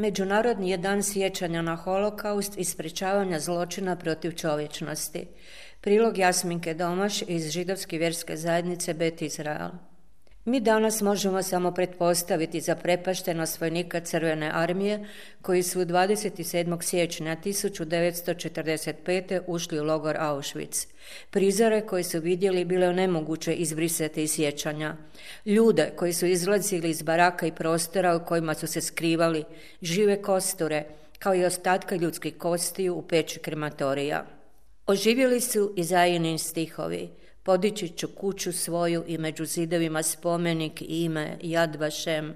Međunarodni je dan sjećanja na holokaust i sprečavanja zločina protiv čovječnosti. Prilog Jasminke Domaš iz židovske vjerske zajednice Bet Izrael. Mi danas možemo samo pretpostaviti za prepaštenost vojnika Crvene armije koji su 27. siječnja 1945. ušli u logor Auschwitz. Prizore koje su vidjeli bile nemoguće izbrisati iz sjećanja. Ljude koji su izlazili iz baraka i prostora u kojima su se skrivali, žive kosture, kao i ostatka ljudskih kostiju u peći krematorija. Oživjeli su i zajini stihovi – Podići ću kuću svoju i među zidovima spomenik i ime Jad Vašem,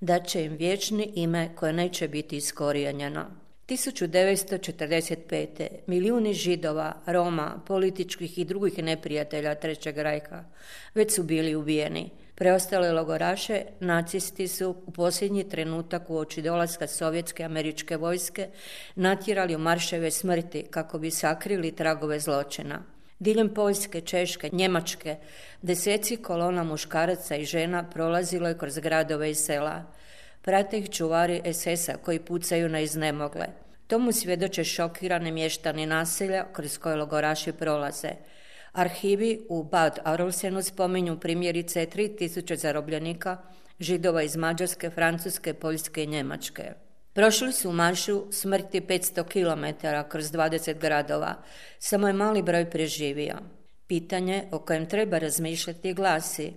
da će im vječni ime koje neće biti iskorijenjeno. 1945. milijuni židova, Roma, političkih i drugih neprijatelja Trećeg rajka već su bili ubijeni. Preostale logoraše nacisti su u posljednji trenutak u oči dolaska sovjetske američke vojske natjerali u marševe smrti kako bi sakrili tragove zločina. Diljem Poljske, Češke, Njemačke, deseci kolona muškaraca i žena prolazilo je kroz gradove i sela. Prate ih čuvari SS-a koji pucaju na iznemogle. Tomu svjedoče šokirane mještani naselja kroz koje logoraši prolaze. Arhivi u Bad Arolsenu spominju primjerice 3000 zarobljenika, židova iz Mađarske, Francuske, Poljske i Njemačke. Prošli su u maršu smrti 500 km kroz 20 gradova, samo je mali broj preživio. Pitanje o kojem treba razmišljati glasi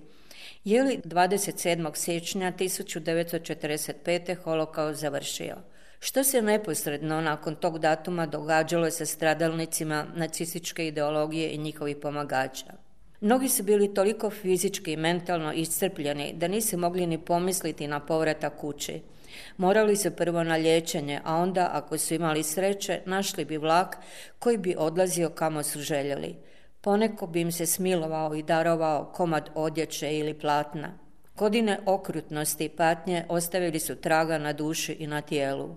je li 27. siječnja 1945. holokaust završio? Što se neposredno nakon tog datuma događalo sa stradalnicima nacističke ideologije i njihovih pomagača? Mnogi su bili toliko fizički i mentalno iscrpljeni da nisu mogli ni pomisliti na povratak kući. Morali su prvo na liječenje, a onda, ako su imali sreće, našli bi vlak koji bi odlazio kamo su željeli. Poneko bi im se smilovao i darovao komad odjeće ili platna. Godine okrutnosti i patnje ostavili su traga na duši i na tijelu.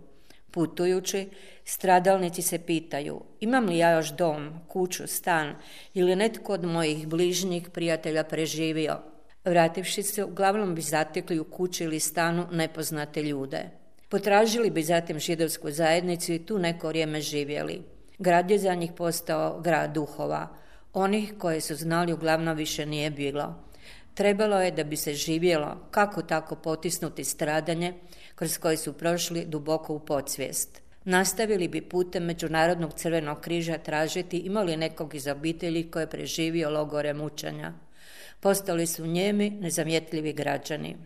Putujući, stradalnici se pitaju imam li ja još dom, kuću, stan ili netko od mojih bližnjih prijatelja preživio, Vrativši se, uglavnom bi zatekli u kući ili stanu nepoznate ljude. Potražili bi zatim židovsku zajednicu i tu neko vrijeme živjeli. Grad je za njih postao grad duhova. Onih koje su znali uglavnom više nije bilo. Trebalo je da bi se živjelo, kako tako potisnuti stradanje, kroz koje su prošli duboko u podsvijest. Nastavili bi putem Međunarodnog crvenog križa tražiti imali nekog iz obitelji koje je preživio logore mučanja. Postali su njemi, nezamjetljivi građani.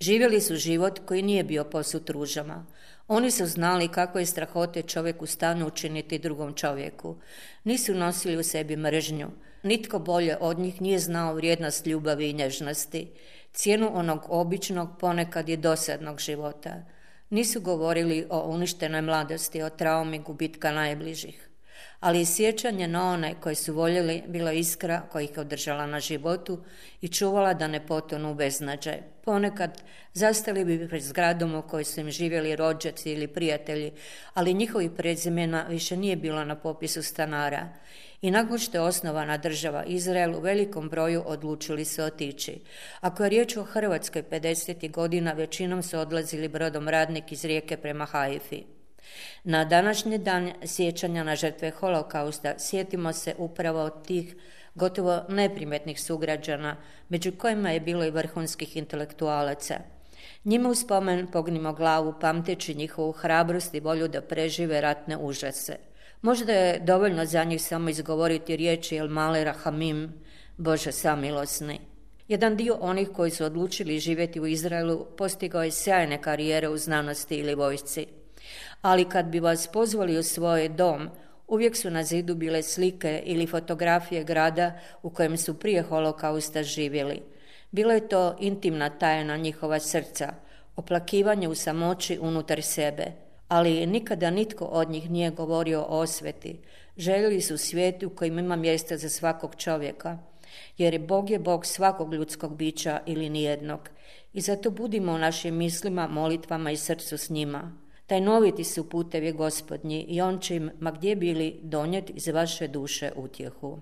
Živjeli su život koji nije bio posut ružama. Oni su znali kako je strahote čovjek u stanu učiniti drugom čovjeku. Nisu nosili u sebi mržnju. Nitko bolje od njih nije znao vrijednost ljubavi i nježnosti, cijenu onog običnog, ponekad i dosadnog života. Nisu govorili o uništenoj mladosti, o traumi gubitka najbližih ali i sjećanje na one koje su voljeli bila iskra koja ih održala na životu i čuvala da ne potonu beznađe. Ponekad zastali bi pred zgradom u kojoj su im živjeli rođaci ili prijatelji, ali njihovi prezimena više nije bilo na popisu stanara. I nakon što je osnovana država Izrael u velikom broju odlučili se otići. Ako je riječ o Hrvatskoj 50. godina, većinom su odlazili brodom radnik iz rijeke prema Haifi. Na današnji dan sjećanja na žrtve holokausta sjetimo se upravo tih gotovo neprimjetnih sugrađana, među kojima je bilo i vrhunskih intelektualaca. Njima u spomen pognimo glavu pamteći njihovu hrabrost i volju da prežive ratne užase. Možda je dovoljno za njih samo izgovoriti riječi El Male Rahamim, Bože samilosni. Jedan dio onih koji su odlučili živjeti u Izraelu postigao je sjajne karijere u znanosti ili vojsci ali kad bi vas pozvali u svoj dom, uvijek su na zidu bile slike ili fotografije grada u kojem su prije holokausta živjeli. Bilo je to intimna tajna njihova srca, oplakivanje u samoći unutar sebe, ali nikada nitko od njih nije govorio o osveti. Željeli su svijet u kojem ima mjesta za svakog čovjeka, jer Bog je Bog svakog ljudskog bića ili nijednog. I zato budimo u našim mislima, molitvama i srcu s njima. Taj noviti su putevi gospodnji i on će im, ma gdje bili, donijeti iz vaše duše utjehu.